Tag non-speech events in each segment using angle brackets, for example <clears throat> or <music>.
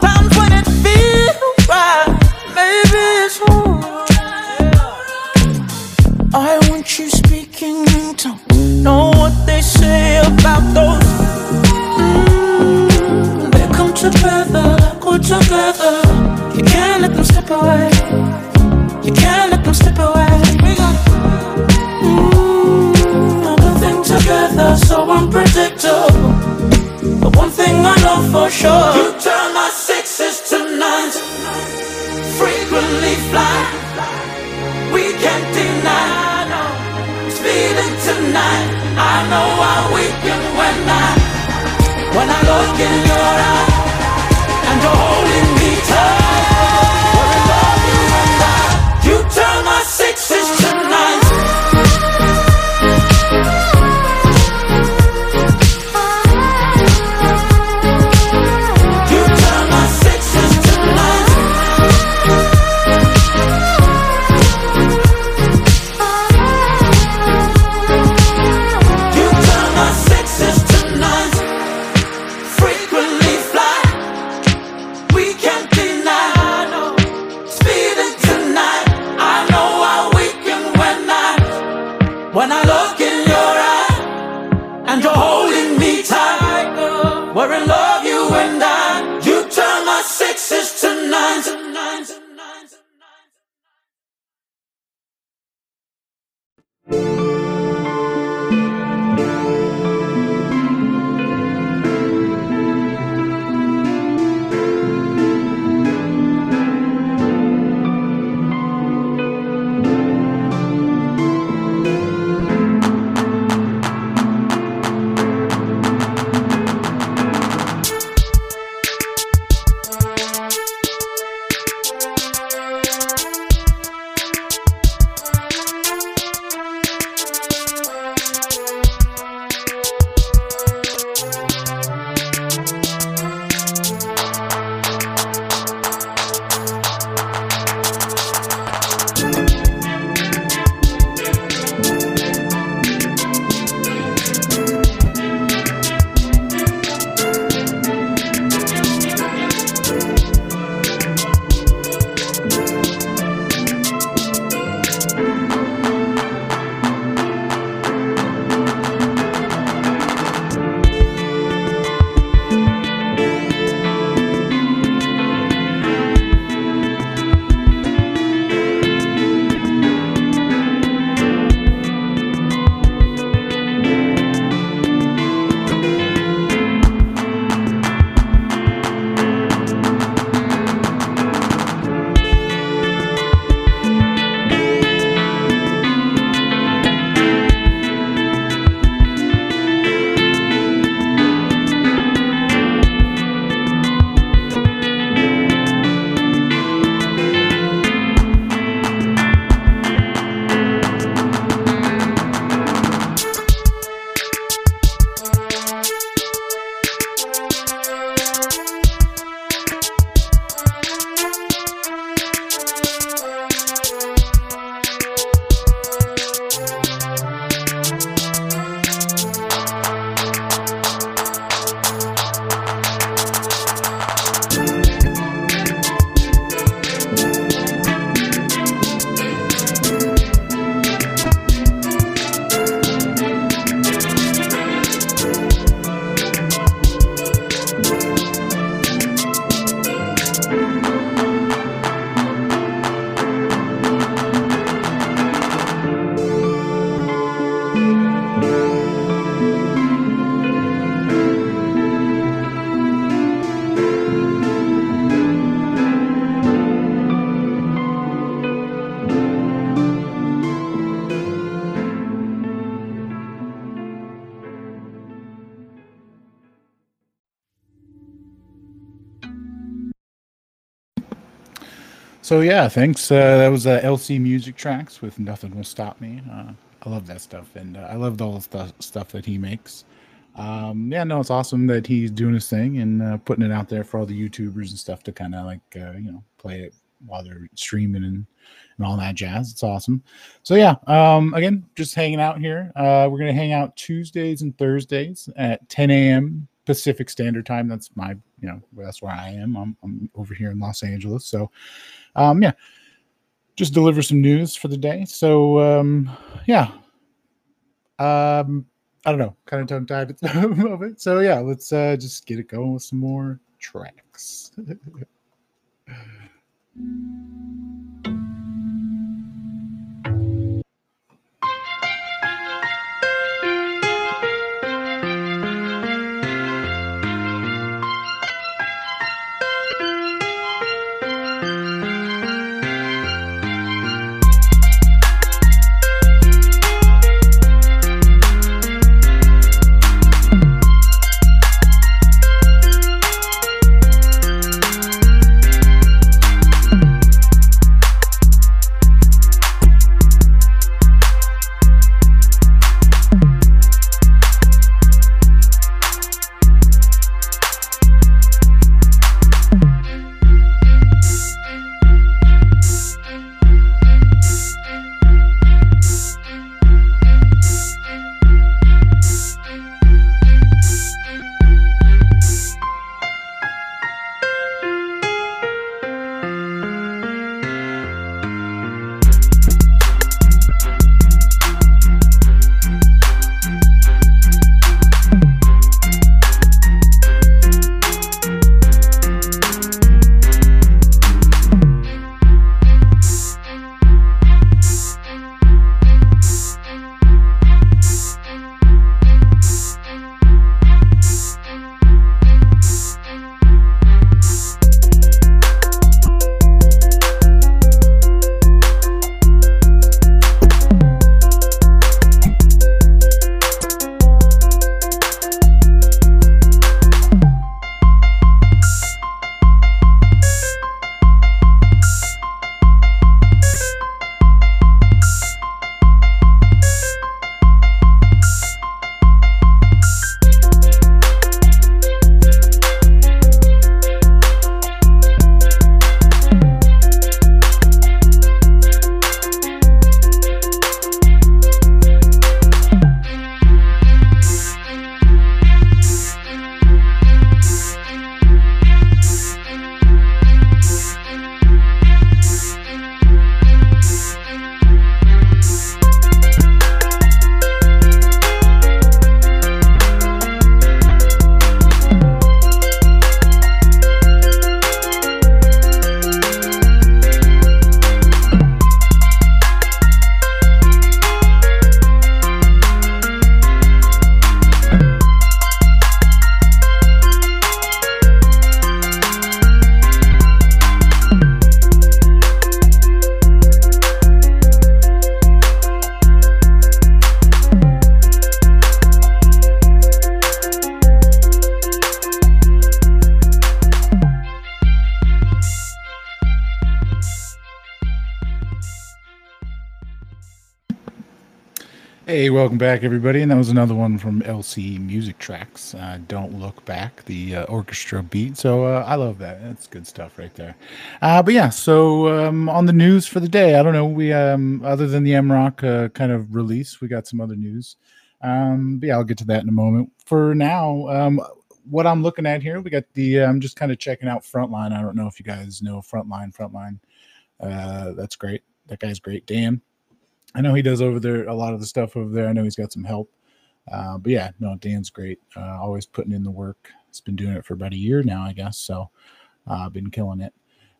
Sometimes when it feels right, maybe it's alright. I want you speaking in tongues. Know what they say about those. Mm, they come together we're together. You can't let them slip away. You can't let them slip away. We got mm, together, so unpredictable. But one thing I know for sure Frequently fly We can't deny. It's feeling tonight I know I weaken when I When I look in your eyes And you're So yeah, thanks. Uh, that was uh, LC Music Tracks with "Nothing Will Stop Me." Uh, I love that stuff, and uh, I love all the stuff, stuff that he makes. Um, yeah, no, it's awesome that he's doing his thing and uh, putting it out there for all the YouTubers and stuff to kind of like uh, you know play it while they're streaming and and all that jazz. It's awesome. So yeah, um, again, just hanging out here. Uh, we're gonna hang out Tuesdays and Thursdays at 10 a.m. Pacific Standard Time. That's my, you know, that's where I am. I'm, I'm over here in Los Angeles. So, um, yeah, just deliver some news for the day. So, um, yeah, um, I don't know, kind of tongue tied at <laughs> the moment. So, yeah, let's uh, just get it going with some more tracks. <laughs> welcome back, everybody. And that was another one from LC Music Tracks. Uh, Don't Look Back, the uh, orchestra beat. So uh, I love that. That's good stuff right there. Uh, but yeah, so um, on the news for the day, I don't know. We um, other than the M Rock uh, kind of release, we got some other news. Um, but yeah, I'll get to that in a moment. For now, um, what I'm looking at here, we got the. I'm just kind of checking out Frontline. I don't know if you guys know Frontline. Frontline. Uh, that's great. That guy's great. Dan. I know he does over there a lot of the stuff over there. I know he's got some help. Uh, but yeah, no, Dan's great. Uh, always putting in the work. He's been doing it for about a year now, I guess. So uh, been killing it.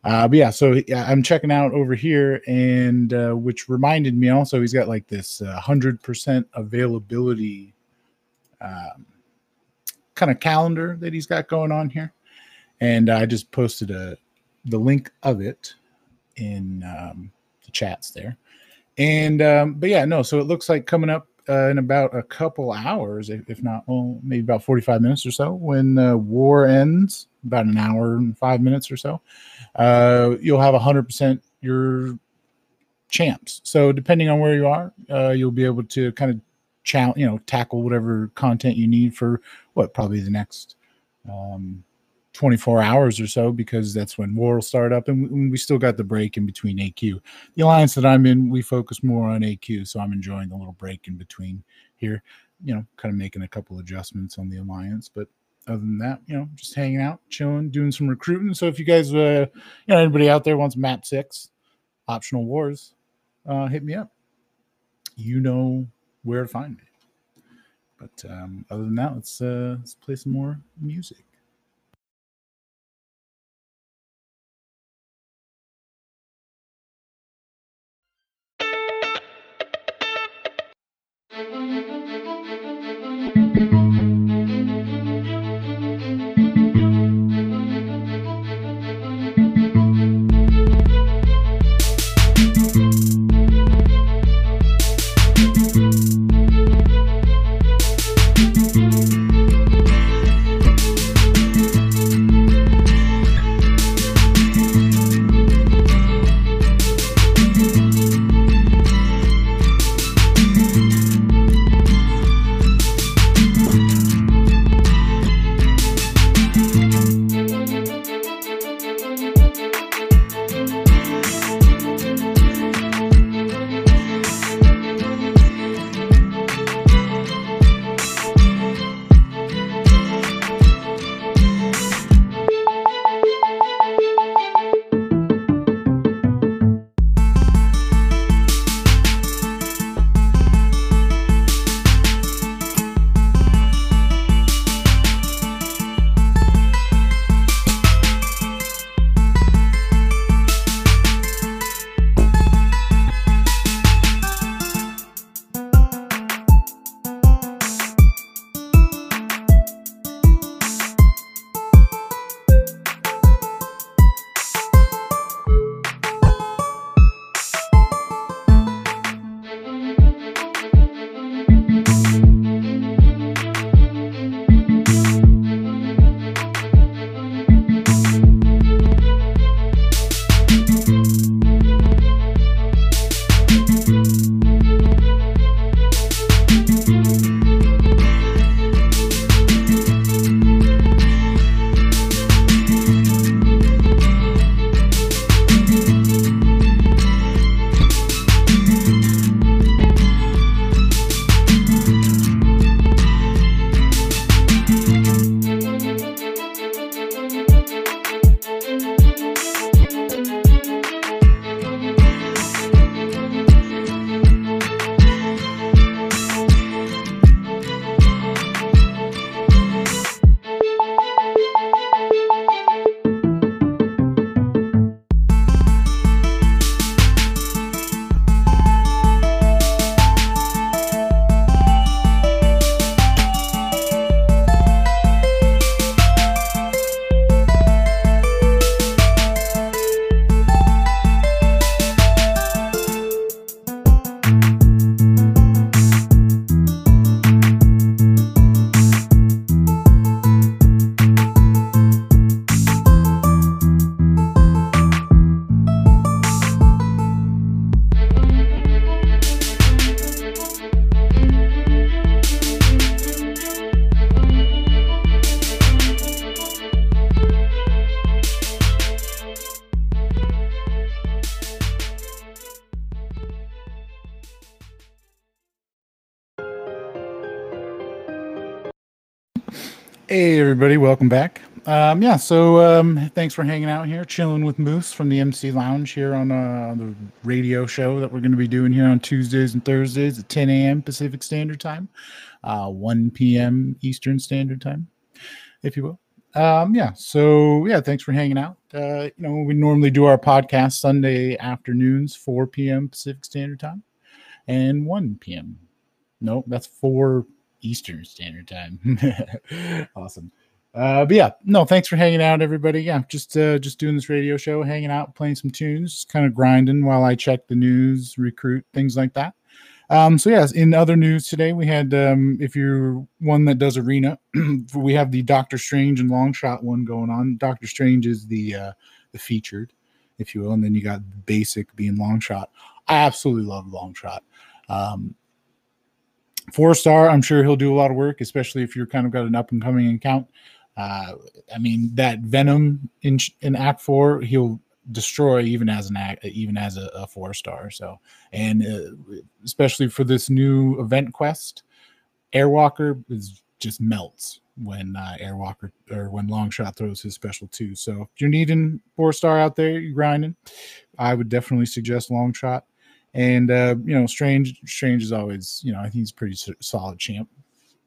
Uh, but yeah, so yeah, I'm checking out over here, and uh, which reminded me also, he's got like this uh, hundred percent availability um, kind of calendar that he's got going on here, and I just posted a the link of it in um, the chats there. And um, but yeah, no. So it looks like coming up uh, in about a couple hours, if, not, well, maybe about forty-five minutes or so, when uh, war ends, about an hour and five minutes or so, uh, you'll have hundred percent your champs. So depending on where you are, uh, you'll be able to kind of challenge, you know, tackle whatever content you need for what probably the next um, 24 hours or so because that's when war will start up and we still got the break in between aq the alliance that i'm in we focus more on aq so i'm enjoying the little break in between here you know kind of making a couple adjustments on the alliance but other than that, you know, just hanging out, chilling, doing some recruiting. So if you guys, uh, you know, anybody out there wants map six, optional wars, uh, hit me up. You know where to find me. But um, other than that, let's uh, let's play some more music. Hey, everybody, welcome back. Um, yeah, so um, thanks for hanging out here, chilling with Moose from the MC Lounge here on uh, the radio show that we're going to be doing here on Tuesdays and Thursdays at 10 a.m. Pacific Standard Time, uh, 1 p.m. Eastern Standard Time, if you will. Um, yeah, so yeah, thanks for hanging out. Uh, you know, we normally do our podcast Sunday afternoons, 4 p.m. Pacific Standard Time, and 1 p.m. Nope, that's 4 Eastern Standard Time. <laughs> awesome. Uh, but yeah, no, thanks for hanging out, everybody. Yeah, just uh, just doing this radio show, hanging out, playing some tunes, kind of grinding while I check the news, recruit things like that. Um, so yes, in other news today, we had um, if you're one that does arena, <clears throat> we have the Doctor Strange and Longshot one going on. Doctor Strange is the uh, the featured, if you will, and then you got basic being Longshot. I absolutely love Longshot. Um, four star, I'm sure he'll do a lot of work, especially if you're kind of got an up and coming account. Uh, I mean, that Venom in in Act Four, he'll destroy even as an act, even as a, a four star. So, and uh, especially for this new event quest, Airwalker is just melts when uh, Airwalker or when Longshot throws his special two. So if you're needing four star out there, you're grinding, I would definitely suggest Longshot. And uh, you know, Strange, Strange is always, you know, I think he's pretty solid champ.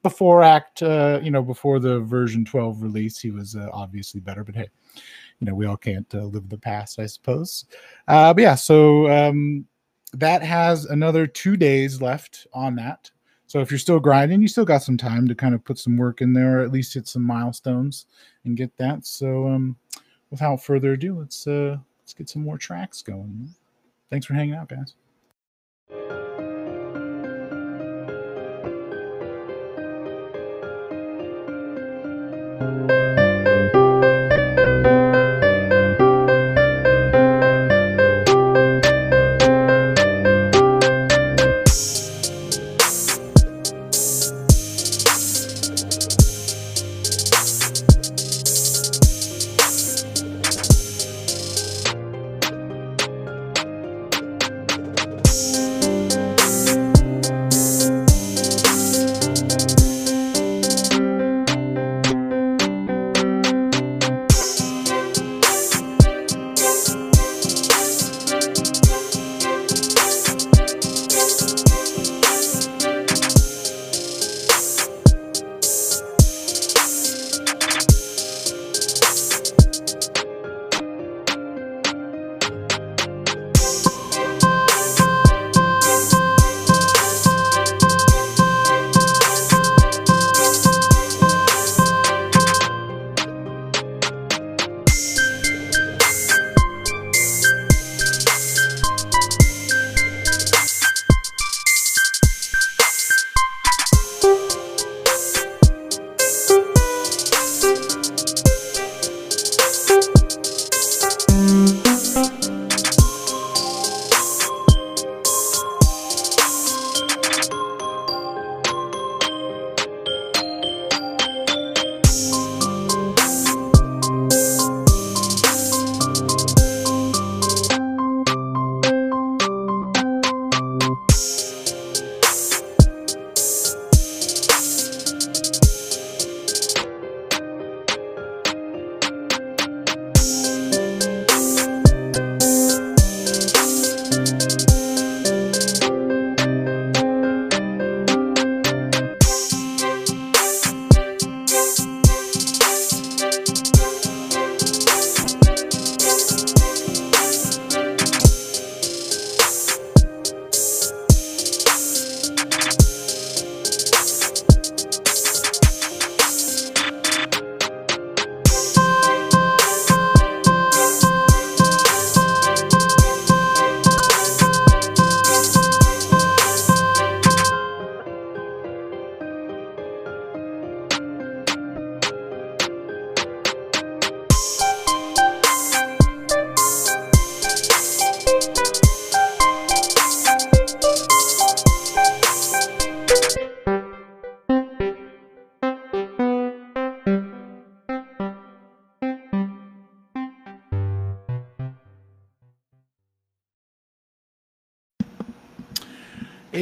Before Act, uh, you know, before the version 12 release, he was uh, obviously better. But hey, you know, we all can't uh, live the past, I suppose. Uh, but yeah, so um, that has another two days left on that. So if you're still grinding, you still got some time to kind of put some work in there, or at least hit some milestones and get that. So um, without further ado, let's uh, let's get some more tracks going. Thanks for hanging out, guys.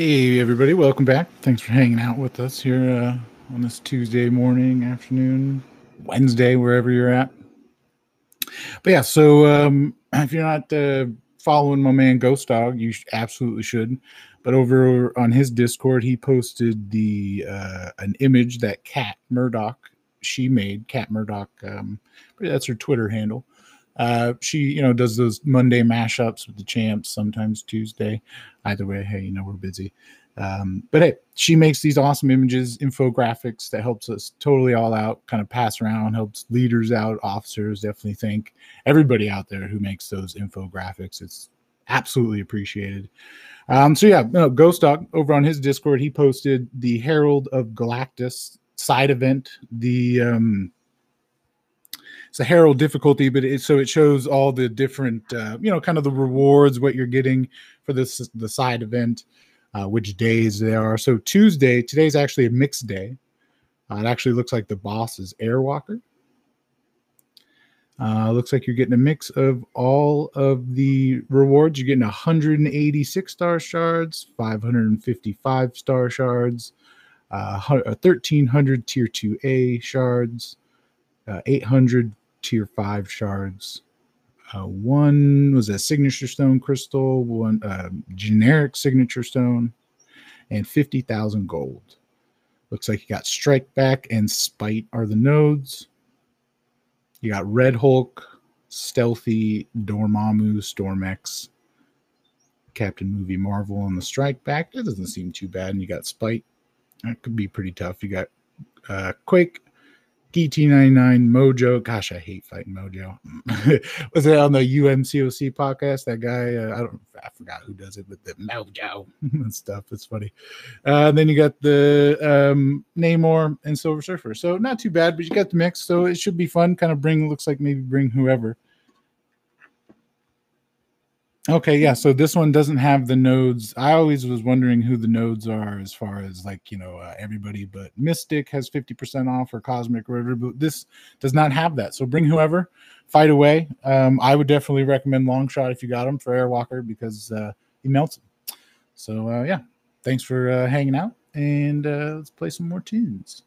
Hey, everybody, welcome back. Thanks for hanging out with us here uh, on this Tuesday morning, afternoon, Wednesday, wherever you're at. But yeah, so um, <clears throat> if you're not uh, following my man Ghost Dog, you absolutely should. But over on his Discord, he posted the uh, an image that Cat Murdoch she made. Cat Murdoch, um, that's her Twitter handle. Uh, she, you know, does those Monday mashups with the champs, sometimes Tuesday. Either way, hey, you know, we're busy. Um, but hey, she makes these awesome images, infographics that helps us totally all out, kind of pass around, helps leaders out, officers. Definitely think everybody out there who makes those infographics. It's absolutely appreciated. Um, so yeah, no, Ghost Dog over on his Discord, he posted the Herald of Galactus side event. The um, it's a Herald difficulty, but it, so it shows all the different, uh, you know, kind of the rewards, what you're getting for this the side event, uh, which days they are. So Tuesday, today's actually a mixed day. Uh, it actually looks like the boss is Airwalker. Uh, looks like you're getting a mix of all of the rewards. You're getting 186 star shards, 555 star shards, uh, 1300 tier 2A shards, uh, 800 tier 5 shards. Uh, one was a signature stone crystal, one uh, generic signature stone, and 50,000 gold. Looks like you got Strike Back and Spite are the nodes. You got Red Hulk, Stealthy, Dormammu, Storm-X, Captain Movie Marvel on the Strike Back. That doesn't seem too bad. And you got Spite. That could be pretty tough. You got uh, Quake, GT99, Mojo. Gosh, I hate fighting Mojo. <laughs> Was it on the UMCOC podcast? That guy, uh, I don't, I forgot who does it, but the Mojo <laughs> and stuff. It's funny. Uh, then you got the um, Namor and Silver Surfer. So not too bad, but you got the mix. So it should be fun. Kind of bring, looks like maybe bring whoever. Okay, yeah. So this one doesn't have the nodes. I always was wondering who the nodes are as far as like, you know, uh, everybody, but Mystic has 50% off or Cosmic or but this does not have that. So bring whoever, fight away. Um, I would definitely recommend Longshot if you got him for Airwalker because uh, he melts them. So, uh, yeah, thanks for uh, hanging out and uh, let's play some more tunes.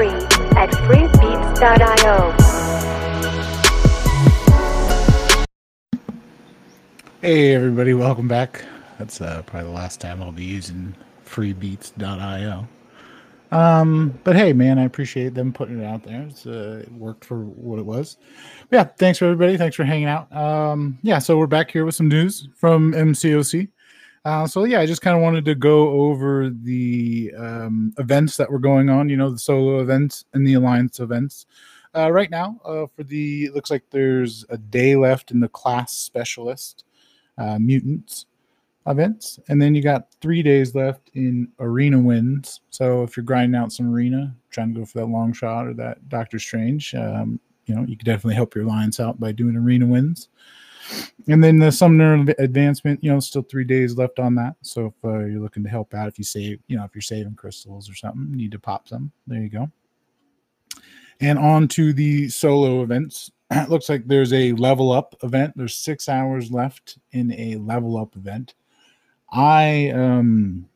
Free at freebeats.io. Hey everybody, welcome back. That's uh, probably the last time I'll be using freebeats.io. Um, but hey, man, I appreciate them putting it out there. Uh, it worked for what it was. Yeah, thanks for everybody. Thanks for hanging out. Um, yeah, so we're back here with some news from MCOC. Uh, so yeah, I just kind of wanted to go over the um, events that were going on. You know, the solo events and the alliance events. Uh, right now, uh, for the it looks like there's a day left in the class specialist uh, mutants events, and then you got three days left in arena wins. So if you're grinding out some arena, trying to go for that long shot or that Doctor Strange, um, you know you can definitely help your alliance out by doing arena wins. And then the Summoner advancement, you know, still three days left on that. So if uh, you're looking to help out, if you save, you know, if you're saving crystals or something, need to pop some. There you go. And on to the solo events. It <clears throat> looks like there's a level up event. There's six hours left in a level up event. I um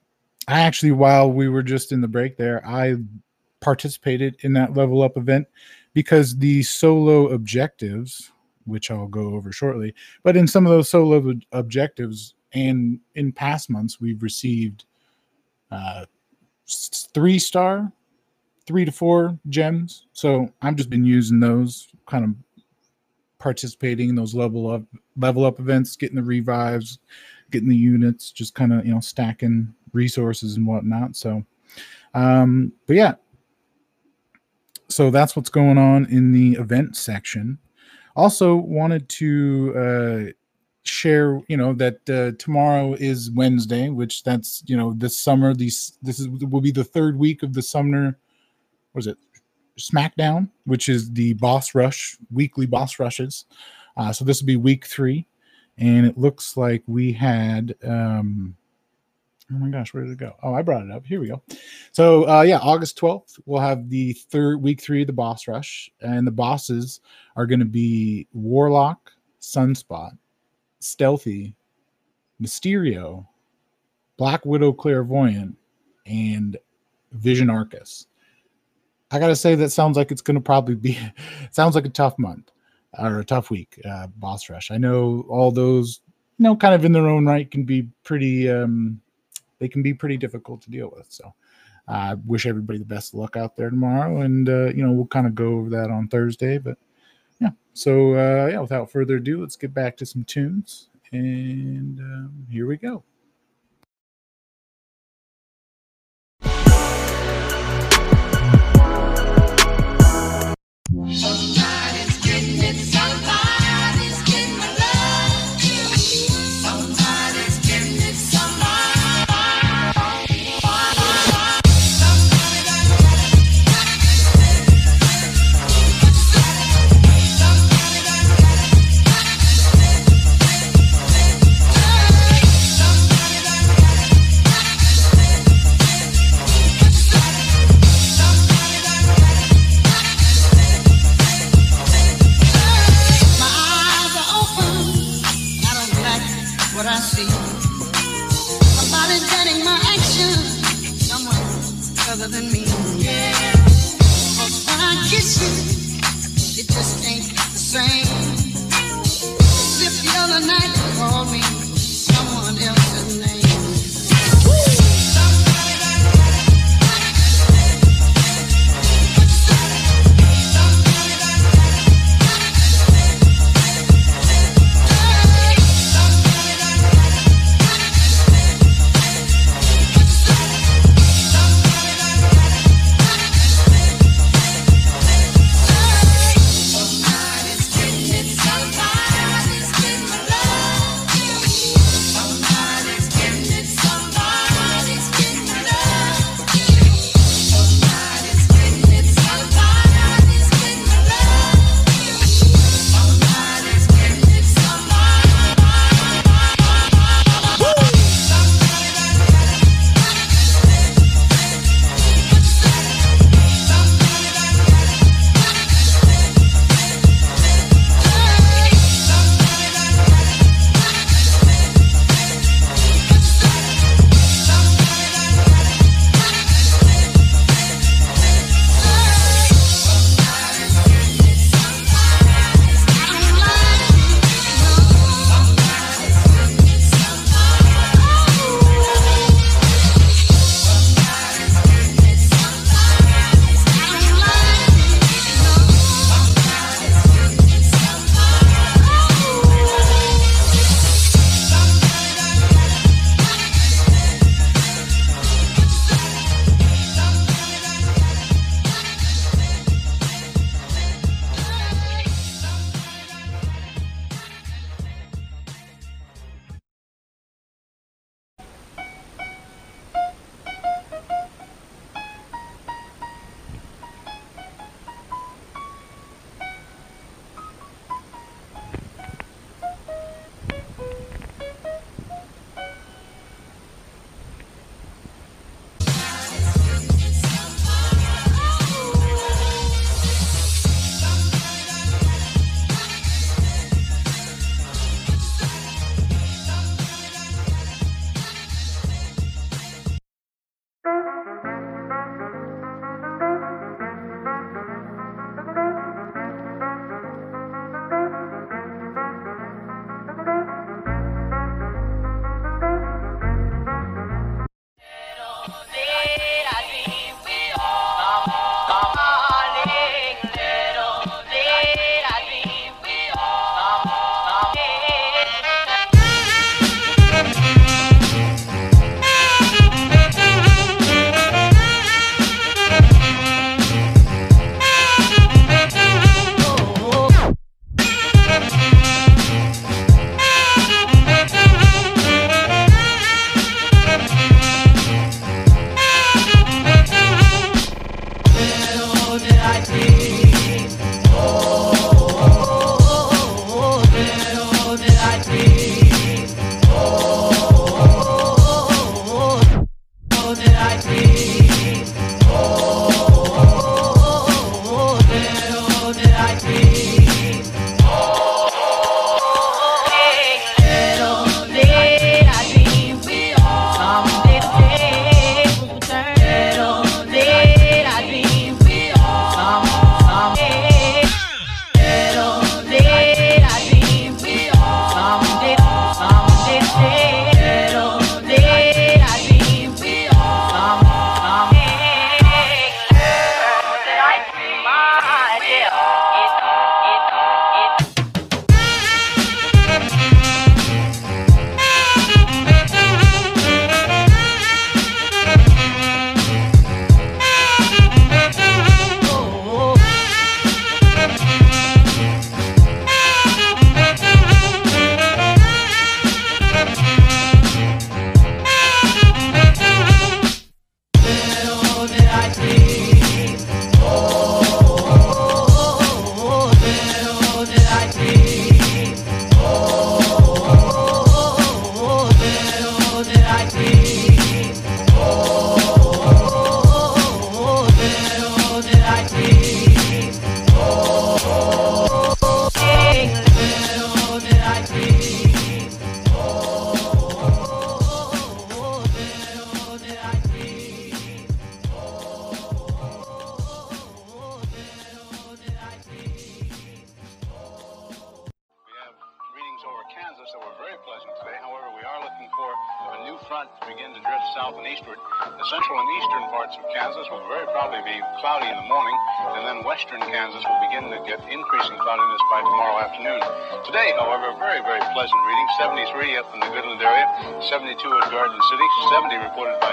I actually while we were just in the break there, I participated in that level up event because the solo objectives, which I'll go over shortly, but in some of those solo objectives and in past months we've received uh three star three to four gems. So i've just been using those kind of participating in those level up level up events getting the revives getting the units just kind of you know stacking resources and whatnot. So um but yeah. So that's what's going on in the event section also wanted to uh share you know that uh, tomorrow is wednesday which that's you know this summer these this is will be the third week of the summer was it? Smackdown which is the boss rush weekly boss rushes. Uh, so this will be week three and it looks like we had um oh my gosh where did it go? Oh i brought it up. Here we go. So uh yeah august 12th we'll have the third week three of the boss rush and the bosses are going to be warlock sunspot stealthy mysterio black widow clairvoyant and vision Aarkus. I gotta say that sounds like it's going to probably be <laughs> sounds like a tough month or a tough week uh boss rush. I know all those you know kind of in their own right can be pretty um they can be pretty difficult to deal with. So i wish everybody the best luck out there tomorrow and uh you know we'll kind of go over that on thursday but yeah. So uh yeah without further ado let's get back to some tunes and um, here we go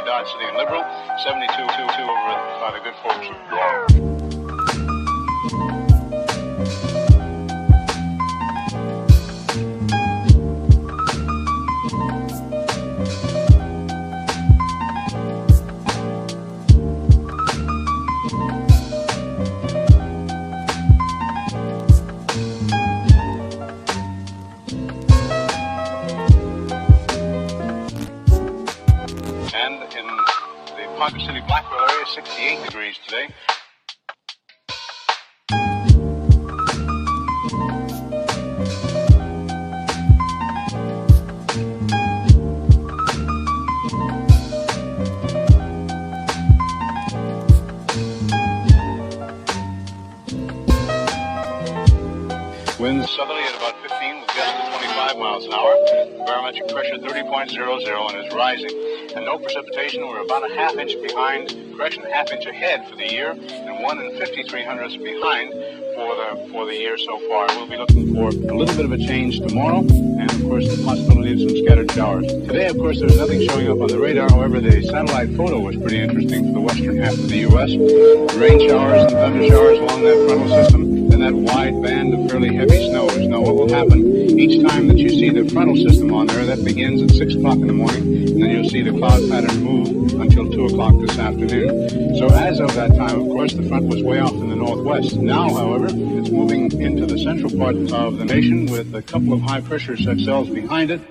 Dodge City and Liberal, 72 two, two over at- the good folks of. The City Blackwell area, 68 degrees today. Winds southerly at about 15 with gusts of 25 miles an hour. Barometric pressure 30.00 and is rising. And no precipitation. We're about a half inch behind, correction, a half inch ahead for the year, and one and 53 hundredths behind for the for the year so far. We'll be looking for a little bit of a change tomorrow, and of course the possibility of some scattered showers. Today, of course, there's nothing showing up on the radar. However, the satellite photo was pretty interesting for the western half of the U.S. Rain showers and thunder showers along that frontal system that wide band of fairly heavy snows. Now, what will happen each time that you see the frontal system on there, that begins at 6 o'clock in the morning, and then you'll see the cloud pattern move until 2 o'clock this afternoon. So, as of that time, of course, the front was way off in the northwest. Now, however, it's moving into the central part of the nation with a couple of high pressure cells behind it.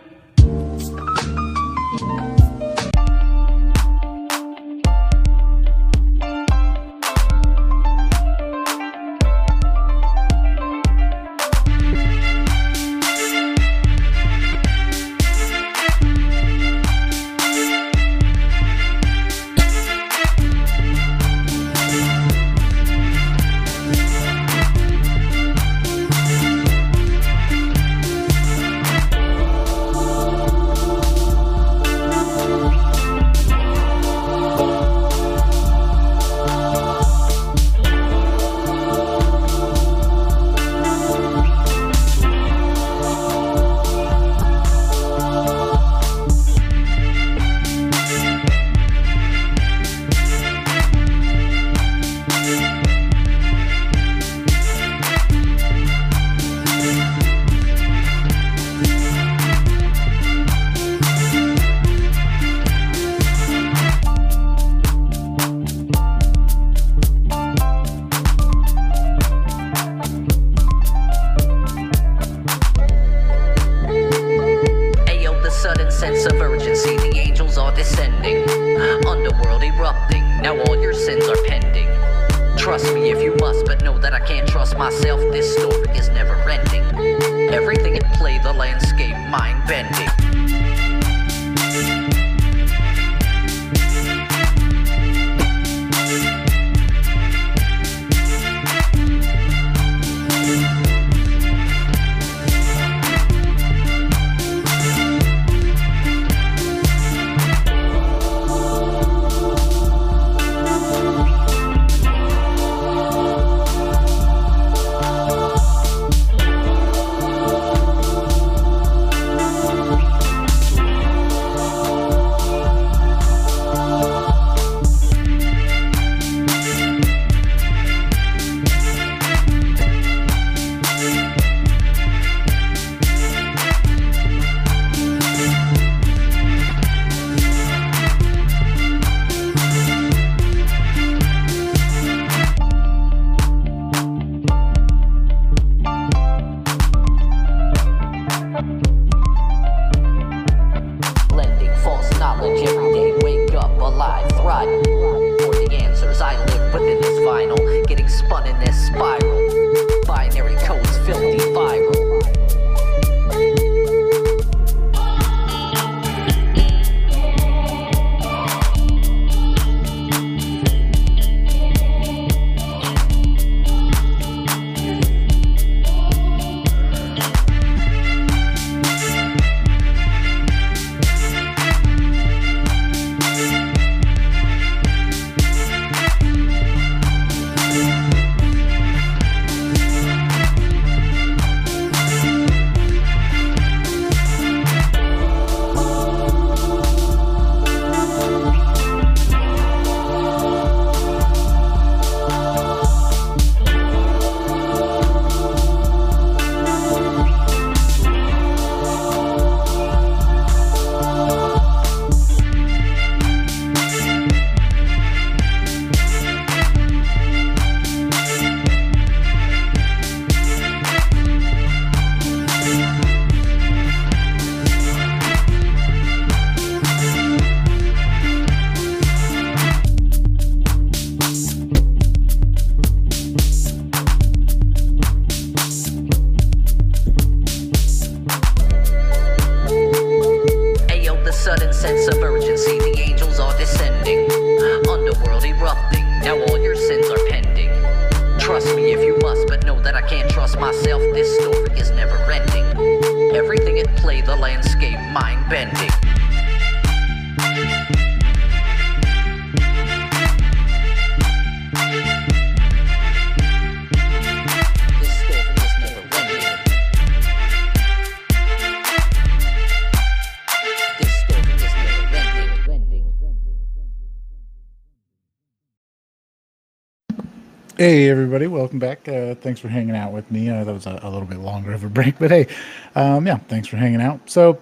Hey everybody, welcome back. Uh, thanks for hanging out with me. Uh, that was a, a little bit longer of a break, but hey, um, yeah, thanks for hanging out. So,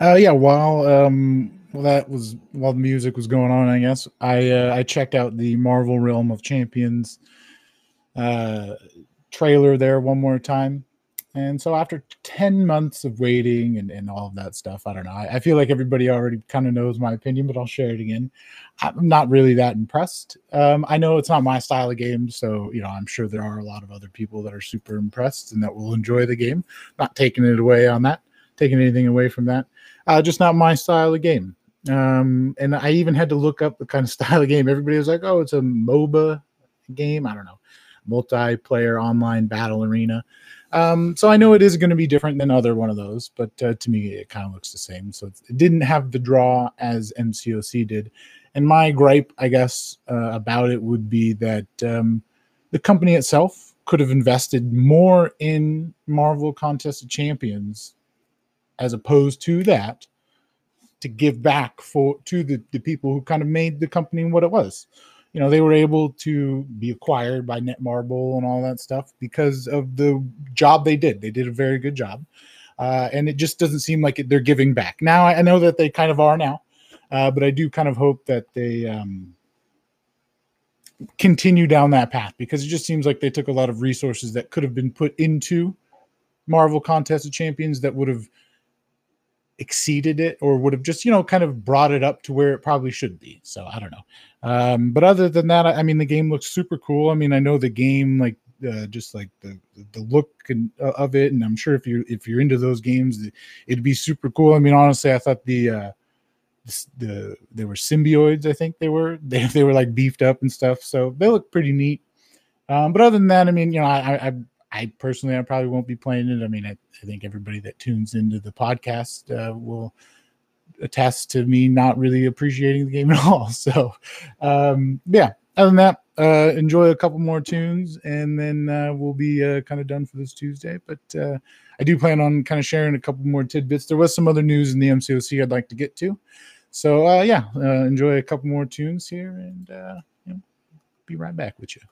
uh, yeah, while um, well, that was while the music was going on, I guess I uh, I checked out the Marvel Realm of Champions uh, trailer there one more time. And so after 10 months of waiting and, and all of that stuff, I don't know. I, I feel like everybody already kind of knows my opinion, but I'll share it again. I'm not really that impressed. Um, I know it's not my style of game, so you know I'm sure there are a lot of other people that are super impressed and that will enjoy the game. Not taking it away on that, taking anything away from that. Uh, just not my style of game. Um, and I even had to look up the kind of <laughs> style of game. Everybody was like, "Oh, it's a MOBA game." I don't know, multiplayer online battle arena. Um, so I know it is going to be different than other one of those, but uh, to me it kind of looks the same. So it didn't have the draw as MCOC did. And my gripe, I guess, uh, about it would be that um, the company itself could have invested more in Marvel Contest of Champions as opposed to that to give back for to the, the people who kind of made the company what it was. You know, they were able to be acquired by Netmarble and all that stuff because of the job they did. They did a very good job. Uh, and it just doesn't seem like it, they're giving back. Now, I, know that they kind of are now, uh, but I do kind of hope that they um, continue down that path because it just seems like they took a lot of resources that could have been put into Marvel Contest of Champions that would have exceeded it or would have just you know kind of brought it up to where it probably should be so i don't know um but other than that i, I mean the game looks super cool. I mean i know the game like uh, just like the the look and, uh, of it and i'm sure if you're if you're into those games it'd be super cool. I mean honestly i thought the uh the, the they were symbioids i think they were. <laughs> They, they were like beefed up and stuff so they look pretty neat. Um but other than that i mean you know i i I personally, I probably won't be playing it. I mean, I, I think everybody that tunes into the podcast uh, will attest to me not really appreciating the game at <laughs> all. So, um, yeah. Other than that, uh, enjoy a couple more tunes, and then uh, we'll be uh, kind of done for this Tuesday. But uh, I do plan on kind of sharing a couple more tidbits. There was some other news in the MCOC I'd like to get to. So, uh, yeah, uh, enjoy a couple more tunes here, and uh, be right back with you.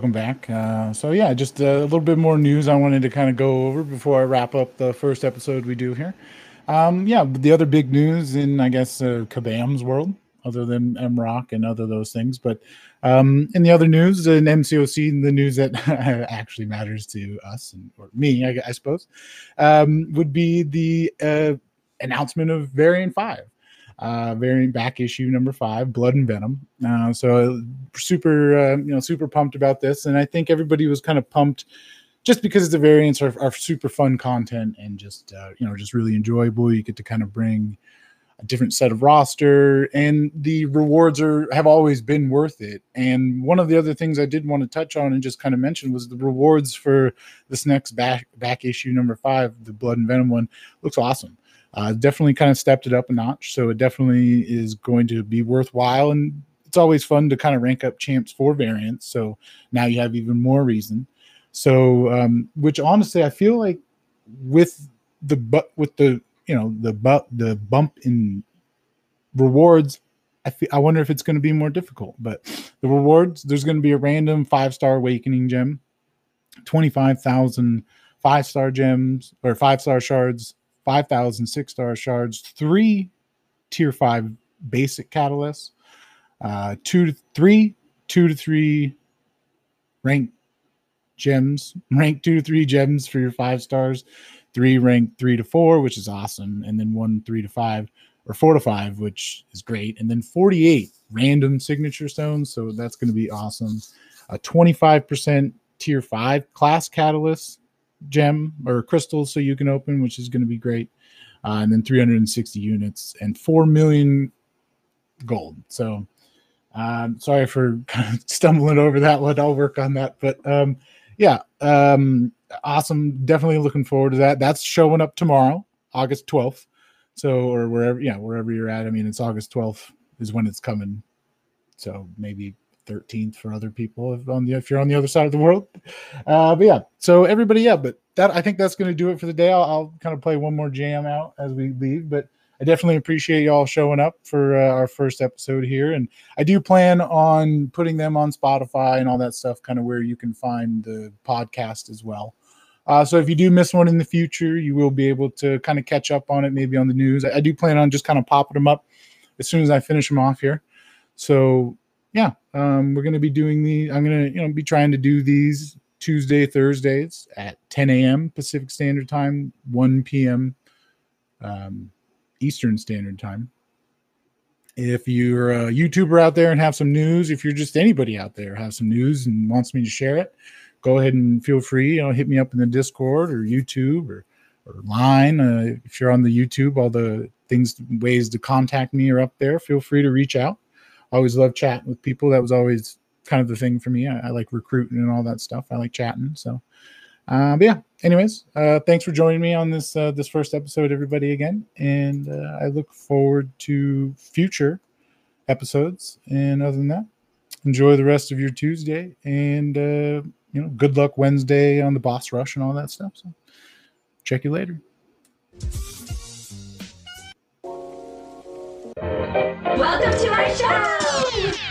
Welcome back. Uh, so, yeah, just a little bit more news I wanted to kind of go over before I wrap up the first episode we do here. Um, yeah, the other big news in, I guess, uh, Kabam's world, other than M Rock and other those things. But um, in the other news, in MCOC, the news that <laughs> actually matters to us and or me, I, I suppose, um, would be the uh, announcement of Variant 5 uh, variant back issue number five, Blood and Venom. Uh, so super, uh, you know, super pumped about this, and I think everybody was kind of pumped just because the variants are, are super fun content and just uh, you know just really enjoyable. You get to kind of bring a different set of roster, and the rewards are have always been worth it. And one of the other things I did want to touch on and just kind of mention was the rewards for this next back back issue number five, the Blood and Venom one, looks awesome uh, definitely kind of stepped it up a notch. So it definitely is going to be worthwhile. And it's always fun to kind of rank up champs for variants. So now you have even more reason. So, um, which honestly, I feel like with the but with the you know the but the bump in rewards, I I wonder if it's going to be more difficult. But the rewards, there's going to be a random five star awakening gem, twenty five thousand five star gems or five star shards, 5,000 six star shards, three tier five basic catalysts, uh, two to three, two to three rank gems, rank two to three gems for your five stars, three rank three to four, which is awesome, and then one three to five or four to five, which is great, and then 48 random signature stones. So that's going to be awesome. A 25% tier five class catalyst gem or crystals so you can open, which is going to be great. Uh, and then 360 units and 4 million gold. So, um, sorry for <laughs> kind of stumbling over that one. I'll work on that. But um, yeah, um, awesome. Definitely looking forward to that. That's showing up tomorrow, August 12th. So, or wherever, yeah, wherever you're at. I mean, it's August 12th is when it's coming. So maybe 13th for other people if on the if you're on the other side of the world. Uh, but yeah, so everybody, yeah, but that I think that's going to do it for the day. I'll, I'll, kind of play one more jam out as we leave, but I definitely appreciate y'all showing up for uh, our first episode here, and I do plan on putting them on Spotify and all that stuff, kind of where you can find the podcast as well. Uh, so if you do miss one in the future, you will be able to kind of catch up on it, maybe on the news. I, I do plan on just kind of popping them up as soon as I finish them off here. So yeah, um, we're going to be doing the. I'm going to you know be trying to do these Tuesday, Thursdays at 10 a.m. Pacific Standard Time, 1 p.m. Um, Eastern Standard Time. If you're a YouTuber out there and have some news, if you're just anybody out there have some news and wants me to share it, go ahead and feel free. You know, hit me up in the Discord or YouTube or or line. Uh, if you're on the YouTube, all the things, ways to contact me are up there. Feel free to reach out. Always love chatting with people. That was always kind of the thing for me. I, I like recruiting and all that stuff. I like chatting. So, uh, but yeah. Anyways, uh, thanks for joining me on this uh, this first episode, everybody. Again, and uh, I look forward to future episodes. And other than that, enjoy the rest of your Tuesday, and uh, you know, good luck Wednesday on the boss rush and all that stuff. So, check you later. Welcome to our show!